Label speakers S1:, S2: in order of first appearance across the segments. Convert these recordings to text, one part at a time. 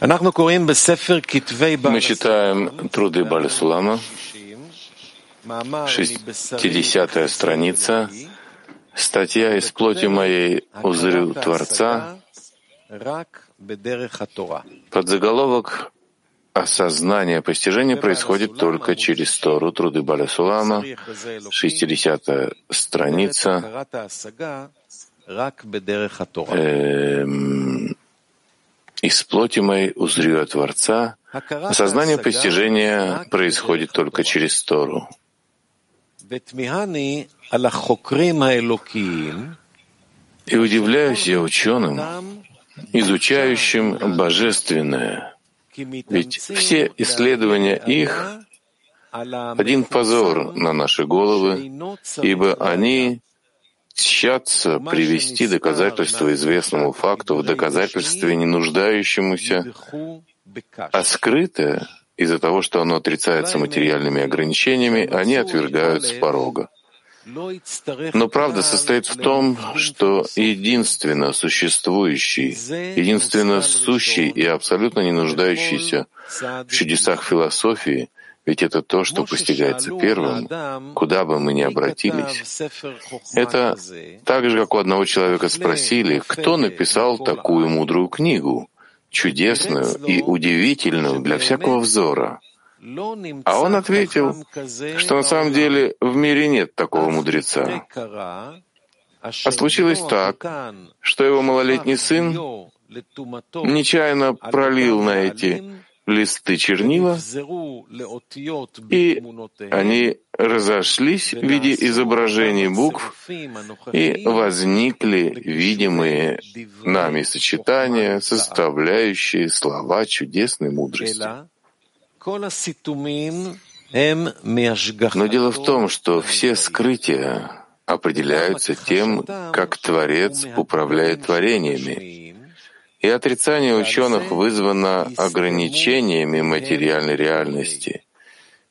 S1: Мы читаем труды Балисулама, 60-я страница, статья «Из плоти моей узрю Творца», под заголовок «Осознание постижения происходит только через Тору». Труды Балисулама, 60-я страница, эм, из плоти моей узрю я Творца. Осознание постижения происходит только через Тору. И удивляюсь я ученым, изучающим божественное, ведь все исследования их — один позор на наши головы, ибо они тщатся привести доказательство известному факту в доказательстве не нуждающемуся, а скрытое из-за того, что оно отрицается материальными ограничениями, они отвергают с порога. Но правда состоит в том, что единственно существующий, единственно сущий и абсолютно не нуждающийся в чудесах философии — ведь это то, что постигается первым, куда бы мы ни обратились. Это так же, как у одного человека спросили, кто написал такую мудрую книгу, чудесную и удивительную для всякого взора. А он ответил, что на самом деле в мире нет такого мудреца. А случилось так, что его малолетний сын нечаянно пролил на эти листы чернила, и они разошлись в виде изображений букв, и возникли видимые нами сочетания, составляющие слова чудесной мудрости. Но дело в том, что все скрытия определяются тем, как Творец управляет творениями, и отрицание ученых вызвано ограничениями материальной реальности.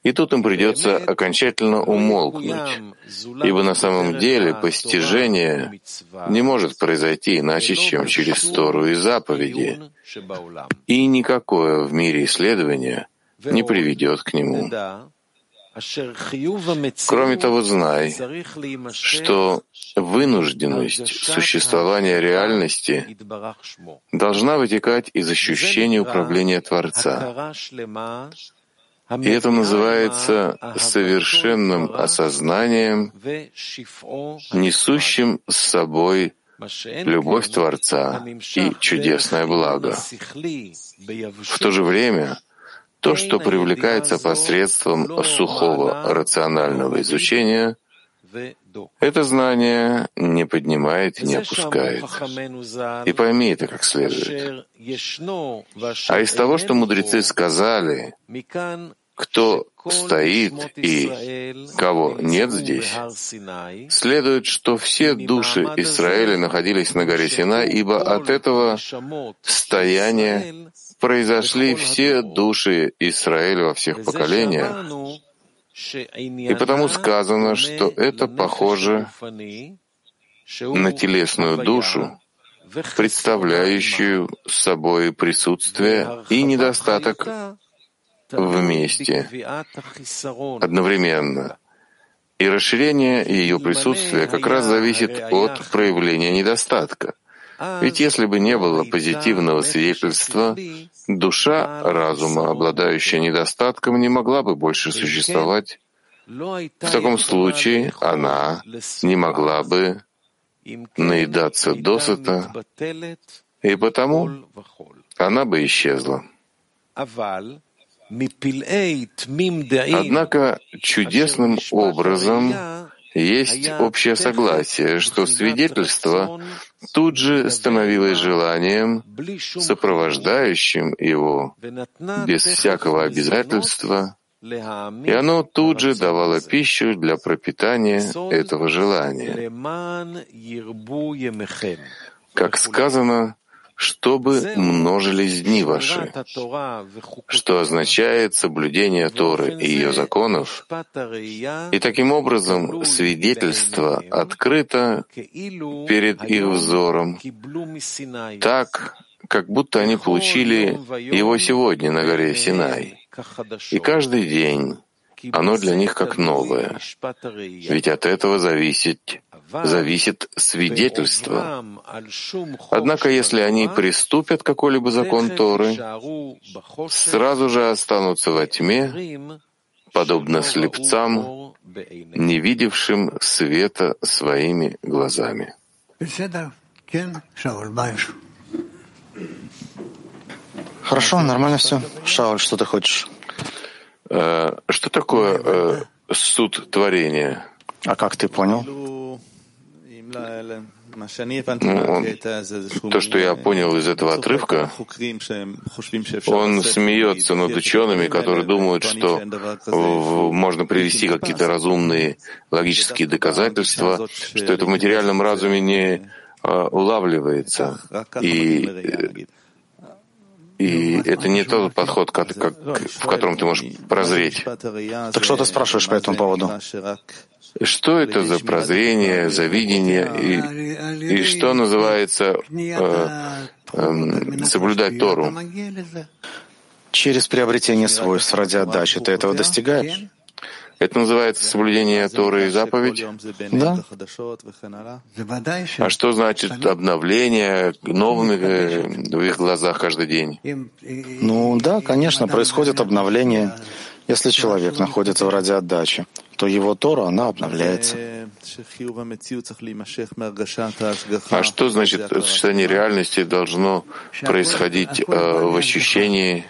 S1: И тут им придется окончательно умолкнуть, ибо на самом деле постижение не может произойти иначе, чем через Тору и заповеди, и никакое в мире исследование не приведет к нему. Кроме того, знай, что вынужденность существования реальности должна вытекать из ощущения управления Творца. И это называется совершенным осознанием, несущим с собой любовь Творца и чудесное благо. В то же время то, что привлекается посредством сухого рационального изучения, это знание не поднимает и не опускает. И пойми это как следует. А из того, что мудрецы сказали, кто стоит и кого нет здесь, следует, что все души Израиля находились на горе Сина, ибо от этого стояния произошли все души Израиля во всех поколениях, и потому сказано, что это похоже на телесную душу, представляющую собой присутствие и недостаток вместе, одновременно. И расширение ее присутствия как раз зависит от проявления недостатка. Ведь если бы не было позитивного свидетельства, душа разума, обладающая недостатком, не могла бы больше существовать. В таком случае она не могла бы наедаться досыта, и потому она бы исчезла. Однако чудесным образом есть общее согласие, что свидетельство тут же становилось желанием, сопровождающим его без всякого обязательства, и оно тут же давало пищу для пропитания этого желания. Как сказано, чтобы множились дни ваши, что означает соблюдение Торы и ее законов, и таким образом свидетельство открыто перед их взором, так, как будто они получили его сегодня на горе Синай. И каждый день оно для них как новое. Ведь от этого зависит, зависит свидетельство. Однако, если они приступят какой-либо закон Торы, сразу же останутся во тьме, подобно слепцам, не видевшим света своими глазами.
S2: Хорошо, нормально все. Шауль, что ты хочешь?
S1: Э, что такое э, суд творения?
S2: А как ты понял?
S1: Ну, то, что я понял из этого отрывка, он смеется над учеными, которые думают, что можно привести какие-то разумные логические доказательства, что это в материальном разуме не улавливается. И и это не тот подход, как, как, в котором ты можешь прозреть.
S2: Так что ты спрашиваешь по этому поводу?
S1: Что это за прозрение, за видение и, и что называется э, э, соблюдать Тору?
S2: Через приобретение свойств ради отдачи ты этого достигаешь.
S1: Это называется соблюдение Торы и заповедь?
S2: Да.
S1: А что значит обновление новыми э, в их глазах каждый день?
S2: Ну да, конечно, происходит обновление. Если человек находится в ради отдачи, то его Тора, она обновляется.
S1: А что значит сочетание реальности должно происходить э, в ощущении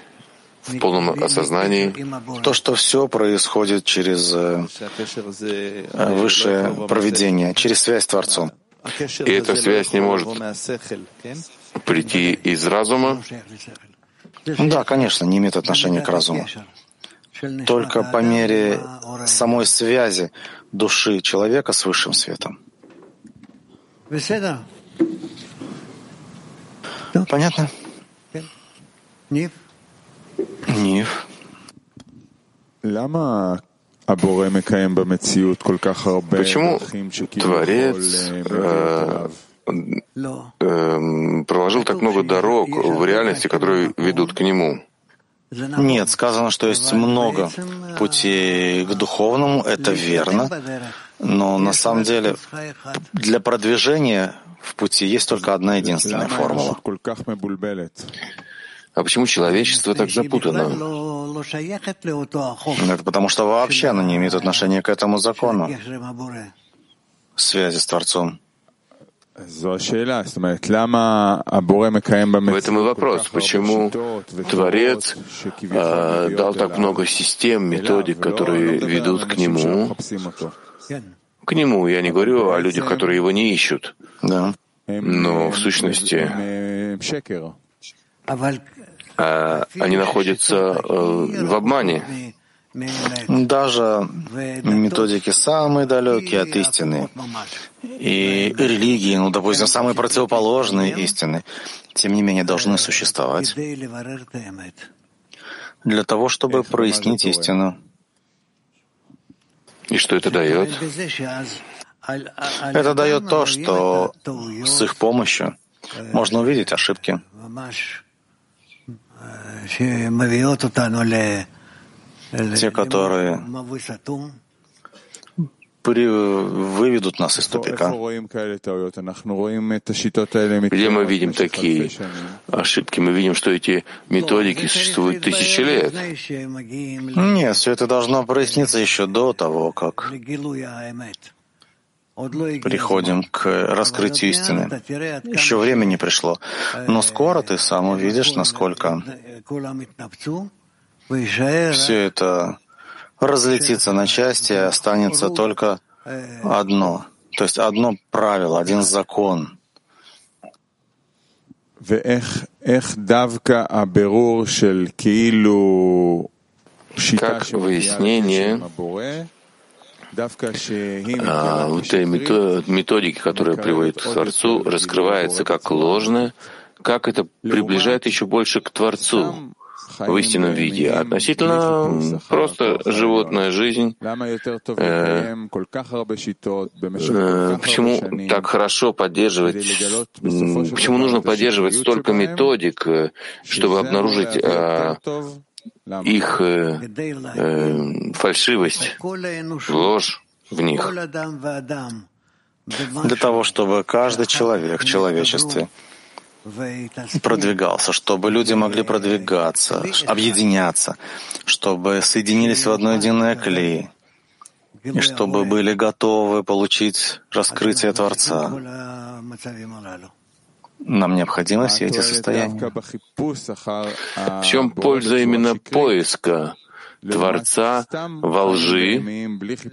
S1: в полном осознании.
S2: То, что все происходит через э, высшее проведение, через связь с Творцом.
S1: И эта связь не может прийти из разума?
S2: Да, конечно, не имеет отношения к разуму. Только по мере самой связи души человека с высшим светом. Понятно? Нив.
S1: Почему Творец э, э, проложил так много дорог в реальности, которые ведут к Нему?
S2: Нет, сказано, что есть много путей к духовному, это верно, но на самом деле для продвижения в пути есть только одна единственная формула.
S1: А почему человечество так запутано?
S2: Это потому что вообще оно не имеет отношения к этому закону. связи с Творцом.
S1: В этом и вопрос, почему Творец э, дал так много систем, методик, которые ведут к Нему. К Нему, я не говорю о людях, которые Его не ищут.
S2: Да.
S1: Но в сущности а, они находятся э, в обмане.
S2: Даже методики самые далекие от истины. И религии, ну, допустим, самые противоположные истины, тем не менее должны существовать для того, чтобы прояснить истину.
S1: И что это дает?
S2: Это дает то, что с их помощью можно увидеть ошибки, те, которые выведут нас из тупика.
S1: Где мы видим такие ошибки? Мы видим, что эти методики существуют тысячи лет.
S2: Нет, все это должно проясниться еще до того, как приходим к раскрытию истины. Еще время не пришло. Но скоро ты сам увидишь, насколько все это разлетится на части, и останется только одно. То есть одно правило, один закон.
S1: Как выяснение а, вот этой методики, которая приводит к Творцу, раскрывается как ложная, как это приближает еще больше к Творцу. В истинном виде. Относительно просто животная жизнь, э, э, почему так хорошо поддерживать, почему нужно поддерживать столько методик, э, чтобы обнаружить э, их фальшивость, ложь в них?
S2: Для того, чтобы каждый человек в человечестве продвигался, чтобы люди могли продвигаться, объединяться, чтобы соединились в одно единое клей, и чтобы были готовы получить раскрытие Творца. Нам необходимы все эти состояния.
S1: В чем польза именно поиска Творца во лжи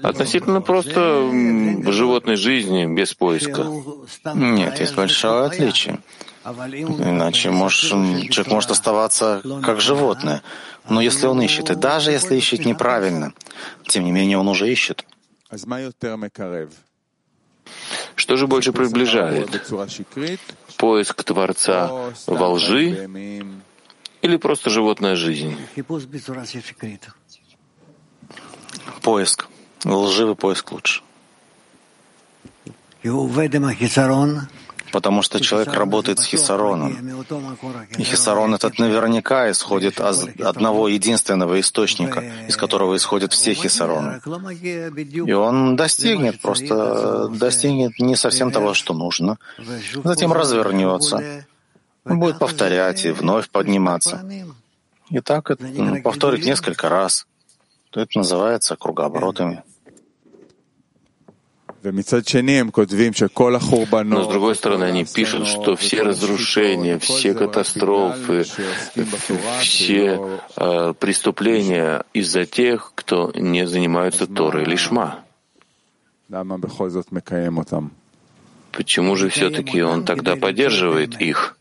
S1: относительно просто животной жизни без поиска?
S2: Нет, есть большое отличие. Иначе можешь, человек может оставаться как животное. Но если он ищет, и даже если ищет неправильно, тем не менее он уже ищет.
S1: Что же больше приближает? Поиск Творца во лжи или просто животная жизнь?
S2: Поиск. Лживый поиск лучше потому что человек работает с хисароном. И хисарон этот наверняка исходит от одного единственного источника, из которого исходят все хисароны. И он достигнет, просто достигнет не совсем того, что нужно. Затем развернется, будет повторять и вновь подниматься. И так это повторить несколько раз. Это называется кругооборотами.
S1: Но с другой стороны, они пишут, что все разрушения, все катастрофы, все э, преступления из-за тех, кто не занимается Торой лишма. Почему же все-таки он тогда поддерживает их?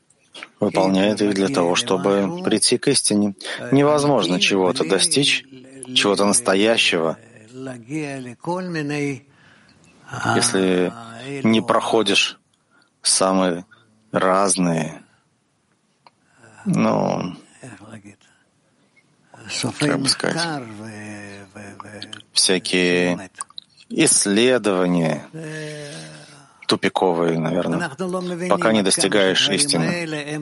S2: Выполняет их для того, чтобы прийти к истине. Невозможно чего-то достичь, чего-то настоящего, если не проходишь самые разные, ну, как бы сказать, всякие исследования, тупиковые, наверное, пока не достигаешь истины.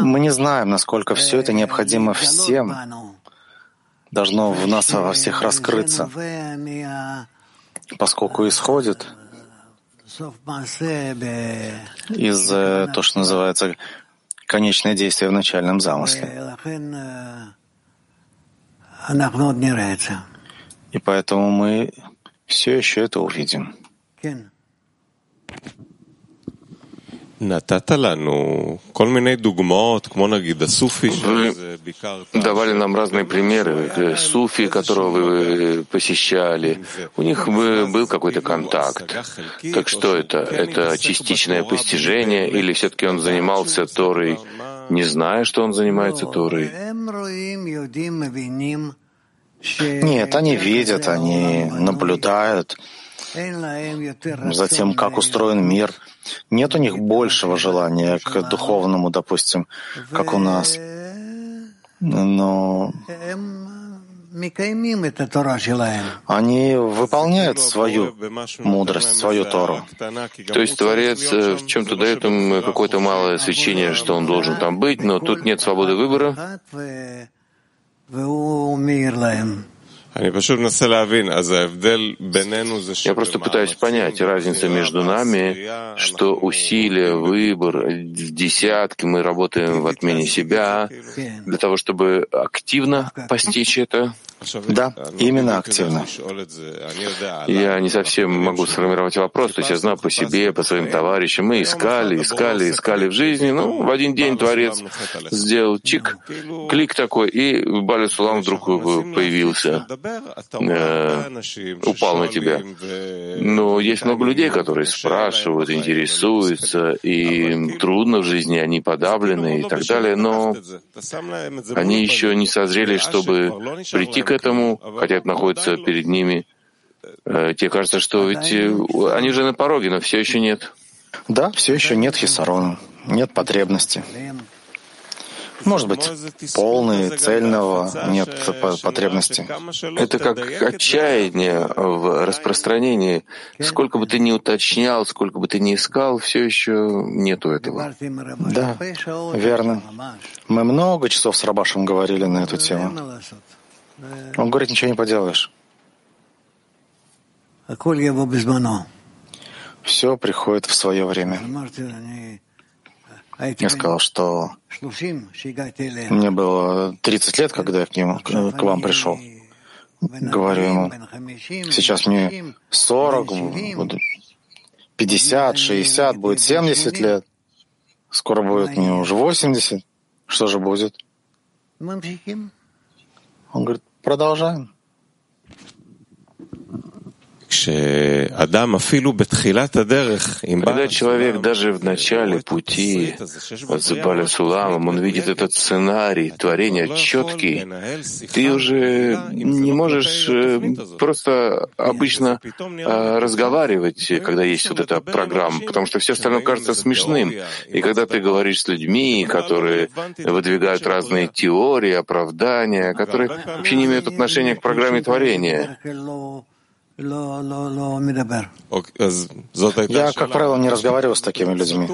S2: Мы не знаем, насколько все это необходимо всем, должно в нас во всех раскрыться поскольку исходит из э, то, что называется конечное действие в начальном замысле. И поэтому мы все еще это увидим.
S1: Вы давали нам разные примеры. Суфи, которого вы посещали, у них был какой-то контакт. Так что это? Это частичное постижение или все-таки он занимался Торой, не зная, что он занимается Торой?
S2: Нет, они видят, они наблюдают за тем, как устроен мир. Нет у них большего желания к духовному, допустим, как у нас. Но они выполняют свою мудрость, свою Тору.
S1: То есть Творец э, в чем-то дает им какое-то малое свечение, что он должен там быть, но тут нет свободы выбора. Я просто пытаюсь понять разницу между нами, что усилия, выбор, в десятки мы работаем в отмене себя для того, чтобы активно постичь это.
S2: Да, именно активно.
S1: Я не совсем могу сформировать вопрос, то есть я знаю по себе, по своим товарищам. Мы искали, искали, искали в жизни. Ну, в один день Творец сделал чик, клик такой, и Балю Сулам вдруг появился, э, упал на тебя. Но есть много людей, которые спрашивают, интересуются, и трудно в жизни, они подавлены и так далее, но они еще не созрели, чтобы прийти к этому, хотя это находится перед ними. Э, тебе кажется, что ведь э, они уже на пороге, но все еще нет.
S2: Да, все еще нет хисарона, нет потребности. Может быть, полный, цельного нет потребности.
S1: Это как отчаяние в распространении. Сколько бы ты ни уточнял, сколько бы ты ни искал, все еще нету этого.
S2: Да, верно. Мы много часов с Рабашем говорили на эту тему. Он говорит, ничего не поделаешь. Все приходит в свое время. Я сказал, что мне было 30 лет, когда я к, нему, к вам пришел. Говорю ему, сейчас мне 40, 50, 60, будет 70 лет. Скоро будет мне уже 80. Что же будет? Он говорит, продолжаем.
S1: Когда человек даже в начале пути с Баля Суламом, он видит этот сценарий творения четкий, ты уже не можешь э, просто обычно э, разговаривать, когда есть вот эта программа, потому что все остальное кажется смешным. И когда ты говоришь с людьми, которые выдвигают разные теории, оправдания, которые вообще не имеют отношения к программе творения,
S2: я, как правило, не разговариваю с такими людьми.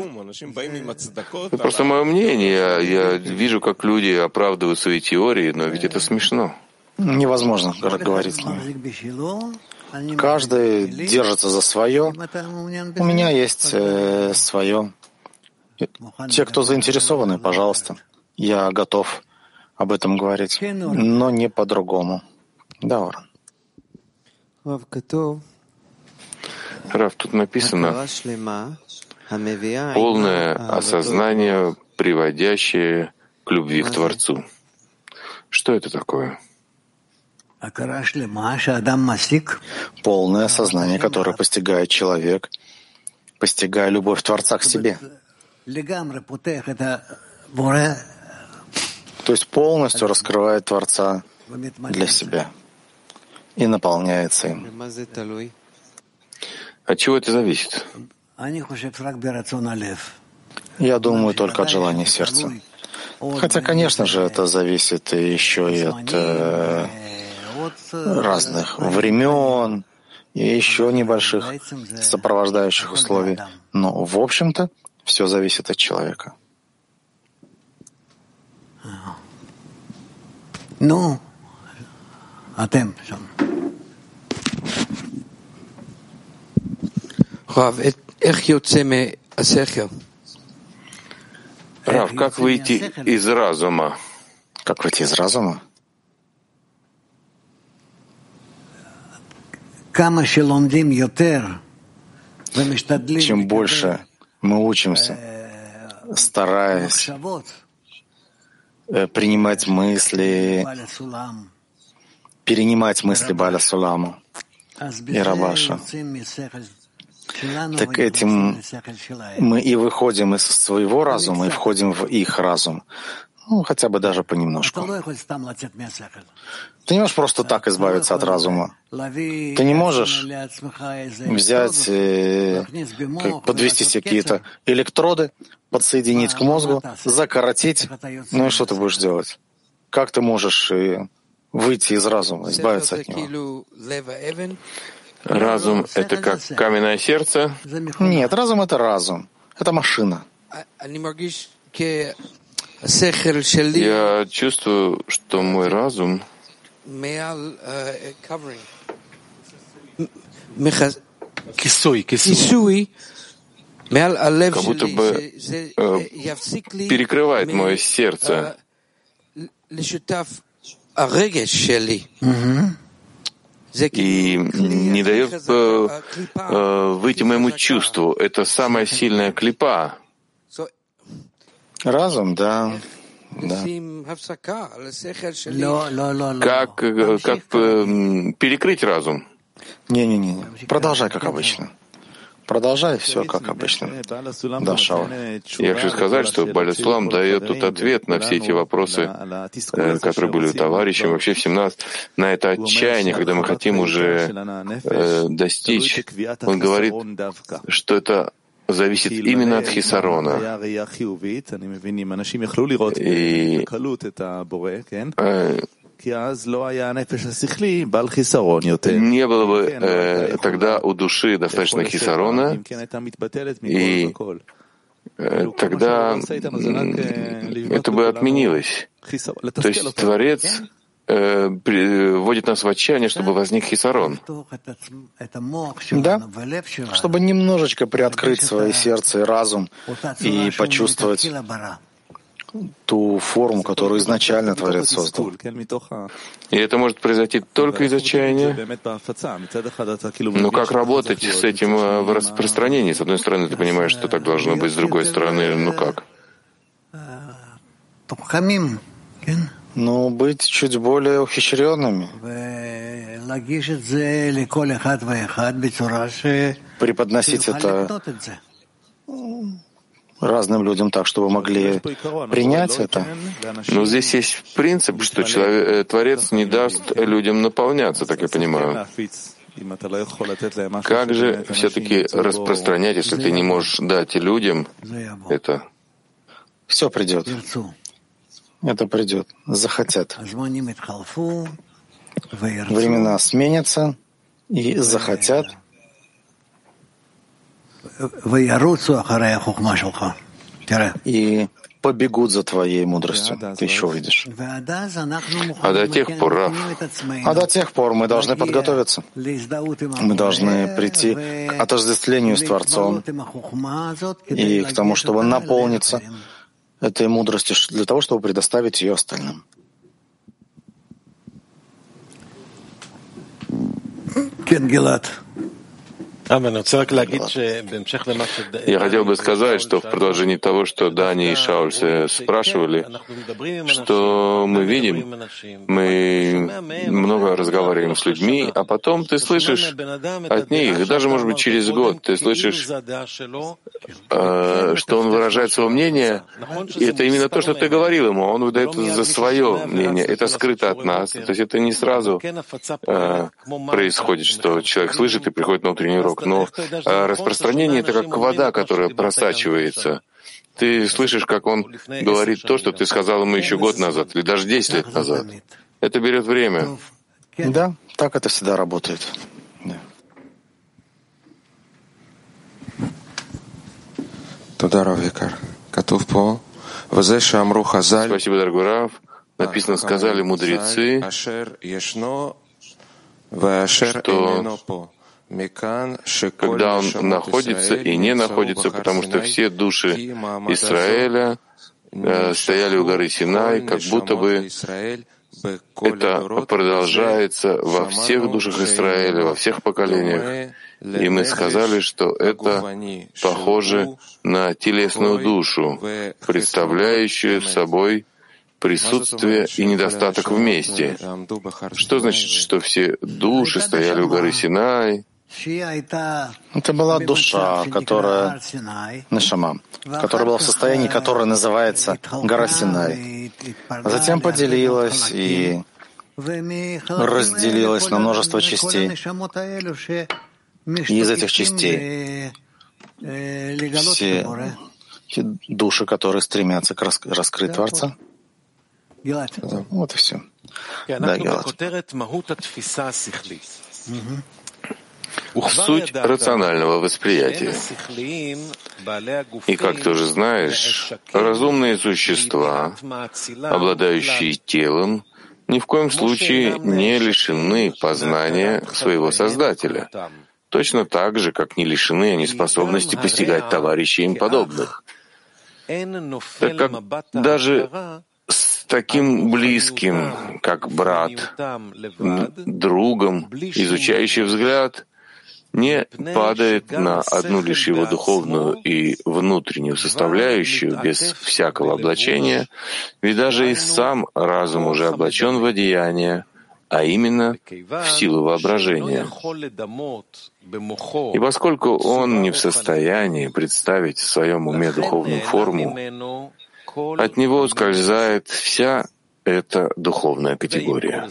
S1: Это просто мое мнение. Я вижу, как люди оправдывают свои теории, но ведь это смешно.
S2: Невозможно говорить с ними. Каждый держится за свое. У меня есть э, свое. Те, кто заинтересованы, пожалуйста. Я готов об этом говорить, но не по-другому. Да, Оран.
S1: Рав, тут написано полное осознание, приводящее к любви к Творцу. Что это такое?
S2: Полное осознание, которое постигает человек, постигая любовь Творца к себе. То есть полностью раскрывает Творца для себя и наполняется им.
S1: От чего это зависит?
S2: Я думаю только от желания сердца. Хотя, конечно же, это зависит еще и от э, разных времен и еще небольших сопровождающих условий. Но, в общем-то, все зависит от человека.
S3: Ну, no.
S1: Рав, как выйти из разума?
S2: Как выйти из разума? Чем больше мы учимся, стараясь принимать мысли, перенимать мысли Баля Суламу и Рабаша. Так этим мы и выходим из своего разума и входим в их разум. Ну, хотя бы даже понемножку. Ты не можешь просто так избавиться от разума. Ты не можешь взять, э, подвести себе какие-то электроды, подсоединить к мозгу, закоротить. Ну и что ты будешь делать? Как ты можешь э, выйти из разума, избавиться от него.
S1: Разум — это как каменное сердце?
S2: Нет, разум — это разум. Это машина.
S1: Я чувствую, что мой разум
S2: кисуй,
S1: кисуй. Как будто бы э, перекрывает мое сердце и не дает э, э, выйти моему чувству. Это самая сильная клипа.
S2: Разум, да. да.
S1: Как, э, как э, перекрыть разум?
S2: Не-не-не, продолжай, как обычно. Продолжай все как обычно. Да, Шава.
S1: Я хочу сказать, что Балислам дает тут ответ на все эти вопросы, э, которые были у товарищей, вообще всем нас, на это отчаяние, когда мы хотим уже э, достичь. Он говорит, что это зависит именно от хисарона. И э, не было бы э, тогда у души достаточно хисарона, и э, тогда это бы отменилось. То есть Творец э, вводит нас в отчаяние, чтобы возник хисарон.
S2: Да, чтобы немножечко приоткрыть свое сердце и разум и почувствовать ту форму, которую изначально Творец создал.
S1: И это может произойти только из отчаяния. Но как работать с этим э, в распространении? С одной стороны, ты понимаешь, что так должно быть, с другой стороны, ну как?
S2: Ну, быть чуть более ухищренными. Преподносить это разным людям так, чтобы могли принять это.
S1: Но здесь есть принцип, что человек, э, Творец не даст людям наполняться, так я понимаю. Как же все-таки распространять, если ты не можешь дать людям это?
S2: Все придет. Это придет. Захотят. Времена сменятся и захотят — и побегут за твоей мудростью. Ты еще увидишь.
S1: А до тех пор, Раф,
S2: а до тех пор мы должны подготовиться. Мы должны прийти к отождествлению с Творцом и к тому, чтобы наполниться этой мудростью для того, чтобы предоставить ее остальным.
S3: Кен Гелат.
S1: Я хотел бы сказать, что в продолжении того, что Дани и Шауль спрашивали, что мы видим, мы много разговариваем с людьми, а потом ты слышишь от них, даже, может быть, через год, ты слышишь, э, что он выражает свое мнение, и это именно то, что ты говорил ему, он выдает за свое мнение, это скрыто от нас, то есть это не сразу э, происходит, что человек слышит и приходит на утренний урок, но а, распространение — это как вода, которая просачивается. Ты слышишь, как он говорит то, что ты сказал ему еще год назад, или даже десять лет назад. Это берет время.
S2: Да, так это всегда работает. Да.
S1: Спасибо, дорогой Рав. Написано, сказали мудрецы, что когда он находится и не находится, потому что все души Израиля стояли у горы Синай, как будто бы это продолжается во всех душах Израиля, во всех поколениях. И мы сказали, что это похоже на телесную душу, представляющую собой присутствие и недостаток вместе. Что значит, что все души стояли у горы Синай,
S2: это была душа, которая, Нашама, которая была в состоянии, которое называется гора Синай. Затем поделилась и разделилась на множество частей. И из этих частей все души, которые стремятся к раскрыть Творца. Вот и все. Да, Гелат
S1: суть рационального восприятия. И, как ты уже знаешь, разумные существа, обладающие телом, ни в коем случае не лишены познания своего Создателя, точно так же, как не лишены они способности постигать товарищей им подобных. Так как даже с таким близким, как брат, другом, изучающий взгляд, не падает на одну лишь его духовную и внутреннюю составляющую без всякого облачения, ведь даже и сам разум уже облачен в одеяние, а именно в силу воображения. И поскольку он не в состоянии представить в своем уме духовную форму, от него ускользает вся эта духовная категория.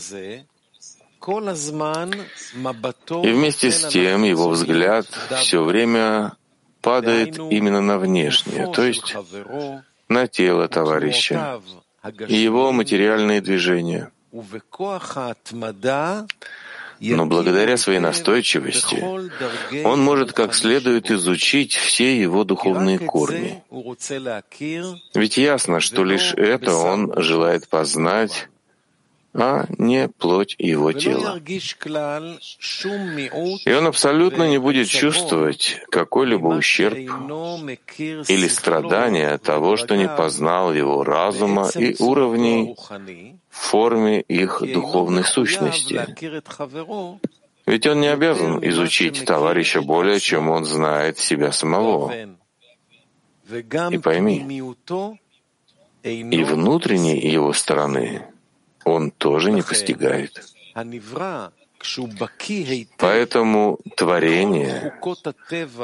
S1: И вместе с тем его взгляд все время падает именно на внешнее, то есть на тело товарища и его материальные движения. Но благодаря своей настойчивости он может как следует изучить все его духовные корни. Ведь ясно, что лишь это он желает познать а не плоть его тела. И он абсолютно не будет чувствовать какой-либо ущерб или страдания от того, что не познал его разума и уровней в форме их духовной сущности. Ведь он не обязан изучить товарища более, чем он знает себя самого. И пойми, и внутренней его стороны он тоже не постигает. Поэтому творение,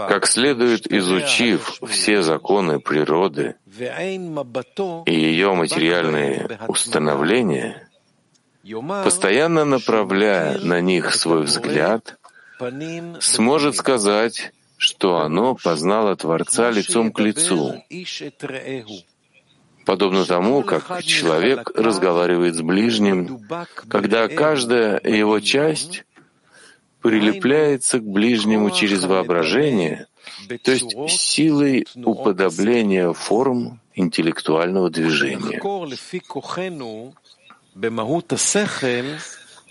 S1: как следует изучив все законы природы и ее материальные установления, постоянно направляя на них свой взгляд, сможет сказать, что оно познало Творца лицом к лицу, подобно тому, как человек разговаривает с ближним, когда каждая его часть прилепляется к ближнему через воображение, то есть силой уподобления форм интеллектуального движения.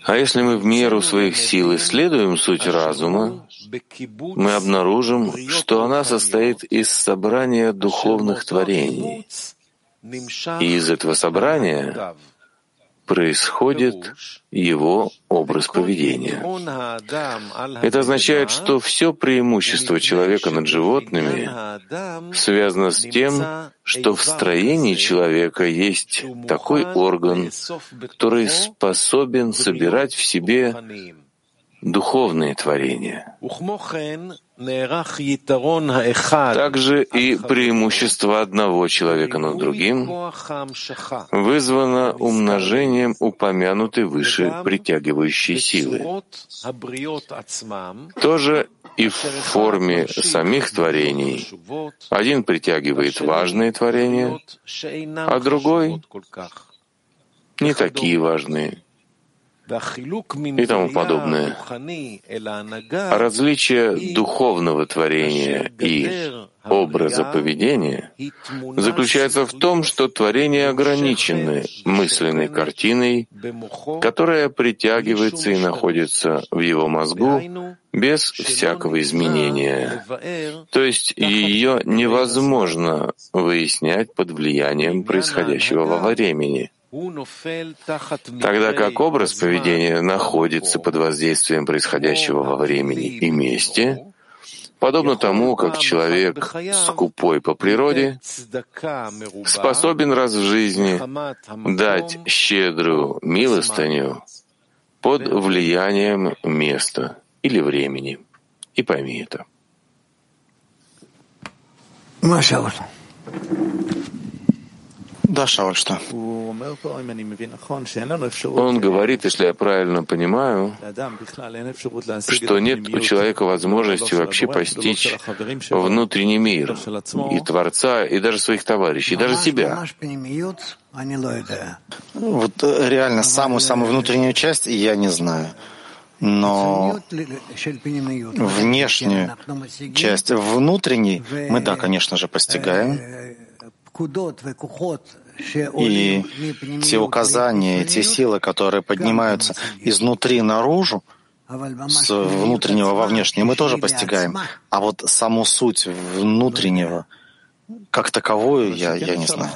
S1: А если мы в меру своих сил исследуем суть разума, мы обнаружим, что она состоит из собрания духовных творений, и из этого собрания происходит его образ поведения. Это означает, что все преимущество человека над животными связано с тем, что в строении человека есть такой орган, который способен собирать в себе духовные творения. Также и преимущество одного человека над другим вызвано умножением упомянутой выше притягивающей силы. Тоже и в форме самих творений. Один притягивает важные творения, а другой — не такие важные и тому подобное. А различие духовного творения и образа поведения заключается в том, что творения ограничены мысленной картиной, которая притягивается и находится в его мозгу без всякого изменения. То есть ее невозможно выяснять под влиянием происходящего во времени. Тогда как образ поведения находится под воздействием происходящего во времени и месте, подобно тому, как человек скупой по природе способен раз в жизни дать щедрую милостыню под влиянием места или времени. И пойми это.
S2: Да, Шауль, что?
S1: Он говорит, если я правильно понимаю, что нет у человека возможности вообще постичь внутренний мир и Творца, и даже своих товарищей, и даже себя.
S2: Вот э, реально самую-самую внутреннюю часть я не знаю. Но внешнюю часть, внутренней, мы, да, конечно же, постигаем и те указания, те силы, которые поднимаются изнутри наружу, с внутреннего во внешнее, мы тоже постигаем. А вот саму суть внутреннего, как таковую, я, я не знаю.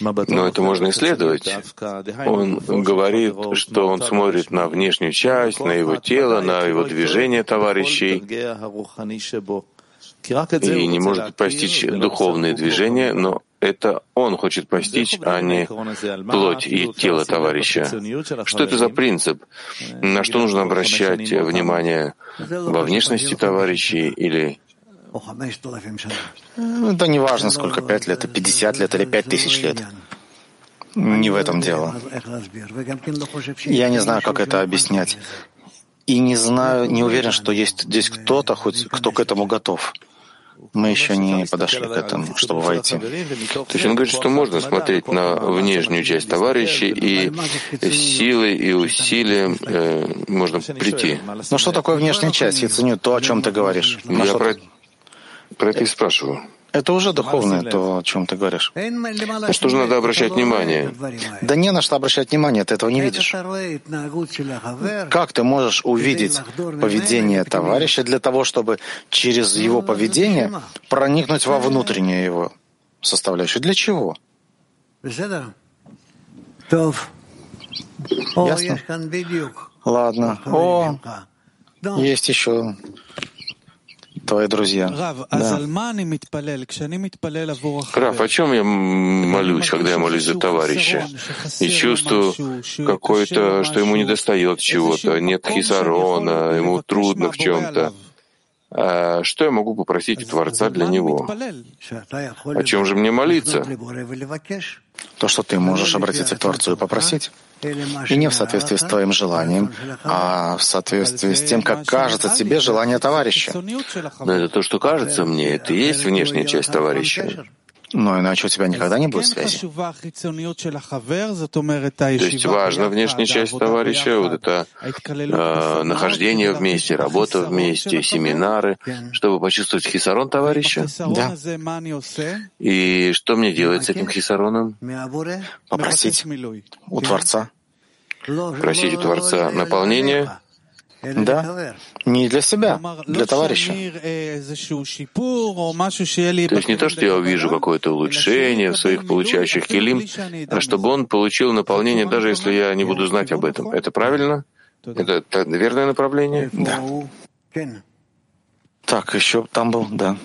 S1: Но это можно исследовать. Он говорит, что он смотрит на внешнюю часть, на его тело, на его движение товарищей, и не может постичь духовные движения, но это он хочет постичь, а не плоть и тело товарища. Что это за принцип? На что нужно обращать внимание во внешности товарищей или
S2: да не важно, сколько, пять лет, пятьдесят лет или пять тысяч лет. Не в этом дело. Я не знаю, как это объяснять. и не знаю, не уверен, что есть здесь кто-то, хоть кто к этому готов. Мы еще не подошли к этому, чтобы войти.
S1: То есть он говорит, что можно смотреть на внешнюю часть товарища, и силой и усилием э, можно прийти.
S2: Ну что такое внешняя часть? Я ценю то, о чем ты говоришь.
S1: Я про, про это и спрашиваю.
S2: Это уже духовное, то, о чем ты говоришь.
S1: На что же надо обращать внимание?
S2: Да не на что обращать внимание, ты этого не видишь. Как ты можешь увидеть поведение товарища для того, чтобы через его поведение проникнуть во внутреннюю его составляющую? Для чего? Ясно? Ладно. О, есть еще твои друзья. Да.
S1: Раф, о чем я молюсь, когда я молюсь за товарища? И чувствую какое-то, что ему не достает чего-то, нет хисарона, ему трудно в чем-то. А что я могу попросить у Творца для него? О чем же мне молиться?
S2: То, что ты можешь обратиться к Творцу и попросить. И не в соответствии с твоим желанием, а в соответствии с тем, как кажется тебе желание товарища.
S1: Но это то, что кажется мне, это и есть внешняя часть товарища.
S2: Но иначе у тебя никогда не будет связи.
S1: То есть важна внешняя часть товарища, вот это э, нахождение вместе, работа вместе, семинары, чтобы почувствовать хисарон товарища.
S2: Да.
S1: И что мне делать с этим хисароном?
S2: Попросить у Творца.
S1: Просить у Творца наполнения
S2: да, не для себя, для товарища.
S1: То есть не то, что я увижу какое-то улучшение в своих получающих килим, а чтобы он получил наполнение, даже если я не буду знать об этом. Это правильно? Это, это верное направление?
S2: Да. Так, еще там был, да.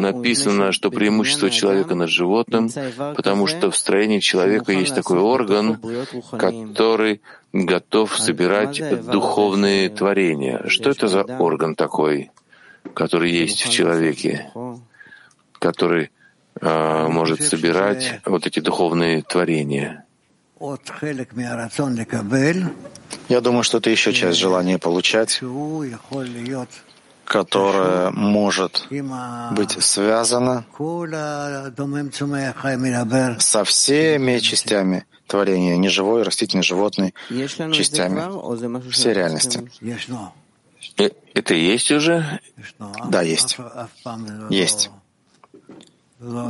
S1: Написано, что преимущество человека над животным, потому что в строении человека есть такой орган, который готов собирать духовные творения. Что это за орган такой, который есть в человеке, который э, может собирать вот эти духовные творения?
S2: Я думаю, что это еще часть желания получать, которая может быть связана со всеми частями творения, неживой, растительной, животной частями всей реальности.
S1: Это есть уже?
S2: Да, есть. Есть.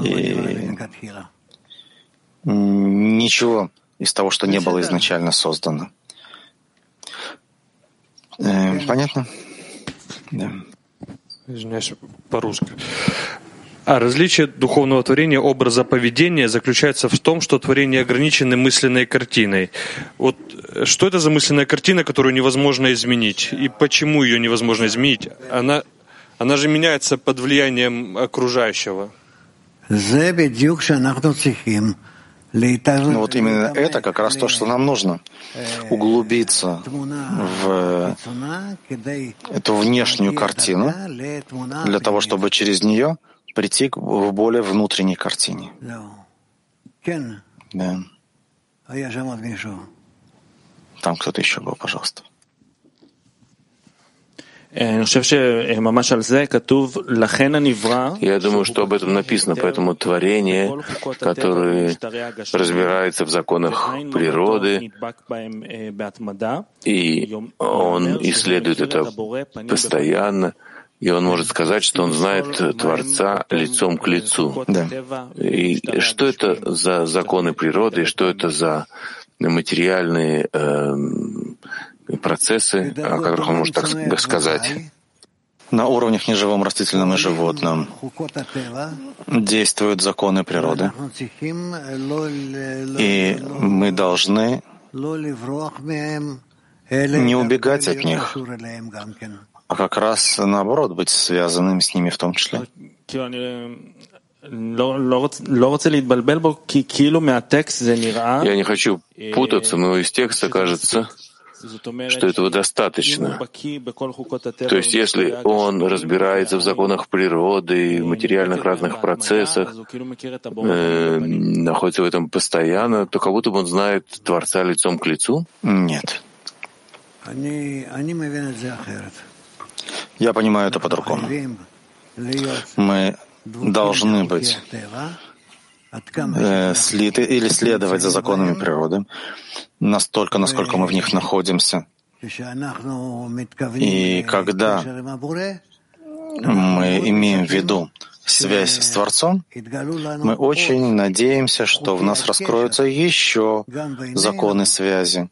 S2: И ничего из того, что не было изначально создано. Э, понятно? Да.
S4: Извиняюсь, по-русски. А различие духовного творения образа поведения заключается в том, что творение ограничены мысленной картиной. Вот э, что это за мысленная картина, которую невозможно изменить? И почему ее невозможно изменить? Она, она же меняется под влиянием окружающего.
S2: Ну вот именно это как раз то, что нам нужно. Углубиться в эту внешнюю картину для того, чтобы через нее прийти к более внутренней картине. Да. Там кто-то еще был, пожалуйста.
S1: Я думаю, что об этом написано, поэтому творение, которое разбирается в законах природы, и он исследует это постоянно, и он может сказать, что он знает Творца лицом к лицу.
S2: Да.
S1: И что это за законы природы, и что это за материальные э, процессы, о которых он может так сказать.
S2: На уровнях неживом, растительном и животном действуют законы природы. И мы должны не убегать от них, а как раз наоборот быть связанными с ними в том числе. Я
S1: не хочу путаться, но из текста кажется, что этого достаточно. То есть если он разбирается в законах природы, в материальных разных процессах, э, находится в этом постоянно, то как будто бы он знает Творца лицом к лицу?
S2: Нет. Я понимаю это по-другому. Мы должны быть э, слиты или следовать за законами природы, настолько, насколько мы в них находимся. И когда мы имеем в виду связь с Творцом, мы очень надеемся, что в нас раскроются еще законы связи.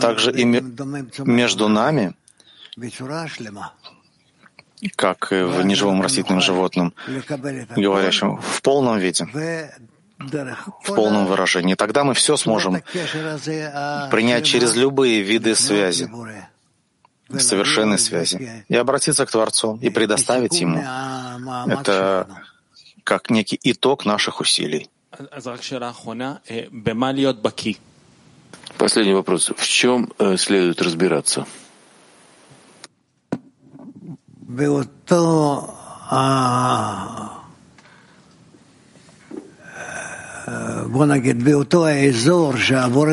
S2: Также и между нами, как в неживом растительном животном, говорящем в полном виде, в полном выражении. Тогда мы все сможем принять через любые виды связи, совершенной связи, и обратиться к Творцу, и предоставить Ему. Это как некий итог наших усилий.
S1: Последний вопрос. В чем э, следует разбираться?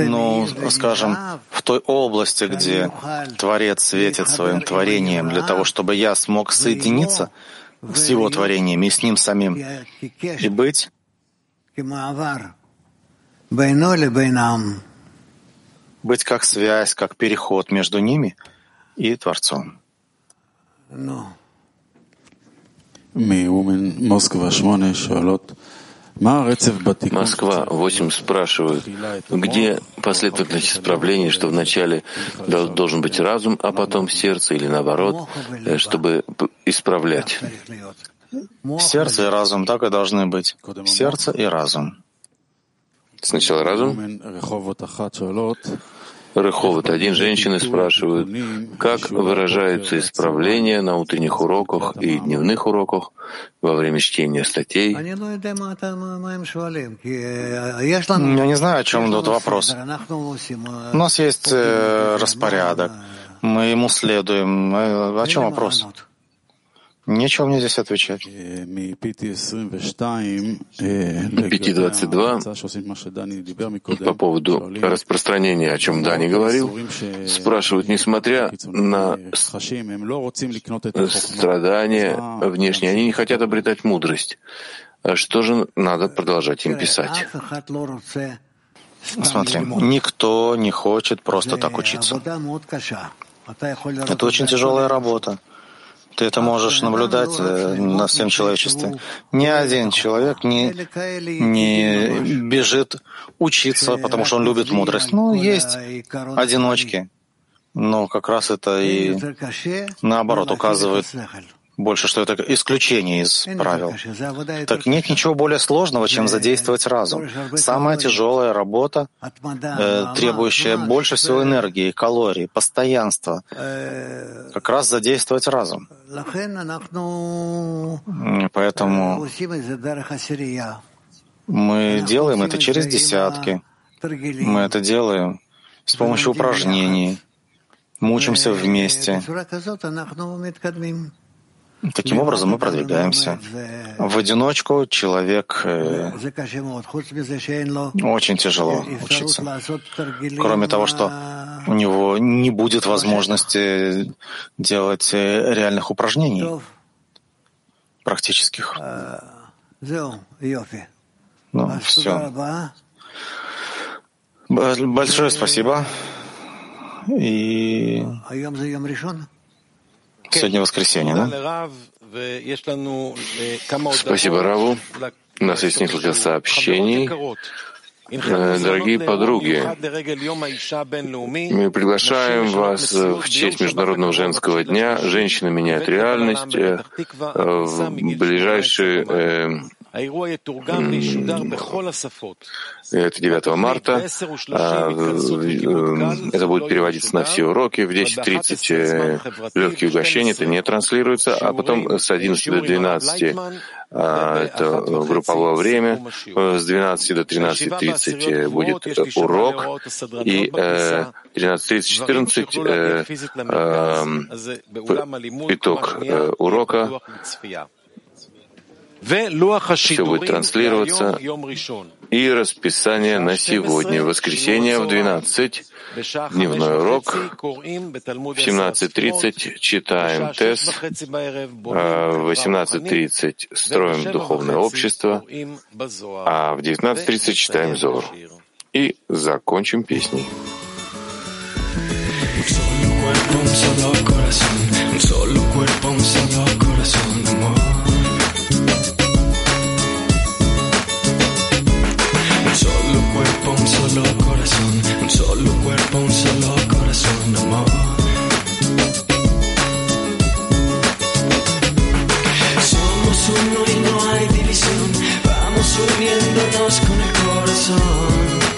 S2: Ну, скажем, в той области, где Творец светит своим творением для того, чтобы я смог соединиться с его творением и с ним самим и быть быть как связь, как переход между ними и Творцом.
S1: Москва 8 спрашивают, где последовательность исправления, что вначале должен быть разум, а потом сердце или наоборот, э, чтобы исправлять?
S2: Сердце и разум так и должны быть. Сердце и разум.
S1: Сначала разум. Рыховод. Один женщины спрашивают, как выражаются исправления на утренних уроках и дневных уроках во время чтения статей. Я
S2: не знаю, о чем идут вопрос. У нас есть э, распорядок. Мы ему следуем. Э, о чем вопрос? Нечего мне здесь отвечать.
S1: PT22 по поводу распространения, о чем Дани говорил, спрашивают, несмотря на страдания внешние, они не хотят обретать мудрость. А что же надо продолжать им писать?
S2: Смотри, никто не хочет просто так учиться. Это очень тяжелая работа. Ты это можешь наблюдать э, на всем человечестве. Ни один человек не, не бежит учиться, потому что он любит мудрость. Ну, есть одиночки. Но как раз это и наоборот указывает больше, что это исключение из правил. Так нет ничего более сложного, чем задействовать разум. Самая тяжелая работа, э, требующая больше всего энергии, калорий, постоянства, как раз задействовать разум. Поэтому мы делаем это через десятки. Мы это делаем с помощью упражнений, мучимся вместе. Таким образом мы продвигаемся. В одиночку человек э, очень тяжело учиться. Кроме того, что у него не будет возможности делать э, реальных упражнений практических. Ну, все. Большое спасибо. И Сегодня воскресенье, да?
S1: Спасибо, Раву. У нас есть несколько сообщений. Э, дорогие подруги, мы приглашаем вас в честь Международного женского дня. Женщины меняют реальность. Э, в ближайшие
S5: Это 9 марта. А, это будет переводиться на все уроки. В 10.30 э, легкие угощения, это не транслируется. А потом с 11 до 12 а, это групповое время. С 12 до 13.30 э, будет урок. И 13.30-14 итог урока все будет транслироваться. И расписание на сегодня. Воскресенье в 12. Дневной урок. В 17.30 читаем ТЭС. В 18.30 строим духовное общество. А в 19.30 читаем Зор. И закончим песней. solo cuerpo, un solo corazón, un solo corazón, un solo cuerpo, un solo corazón, amor. Somos uno y no hay división, vamos uniéndonos con el corazón.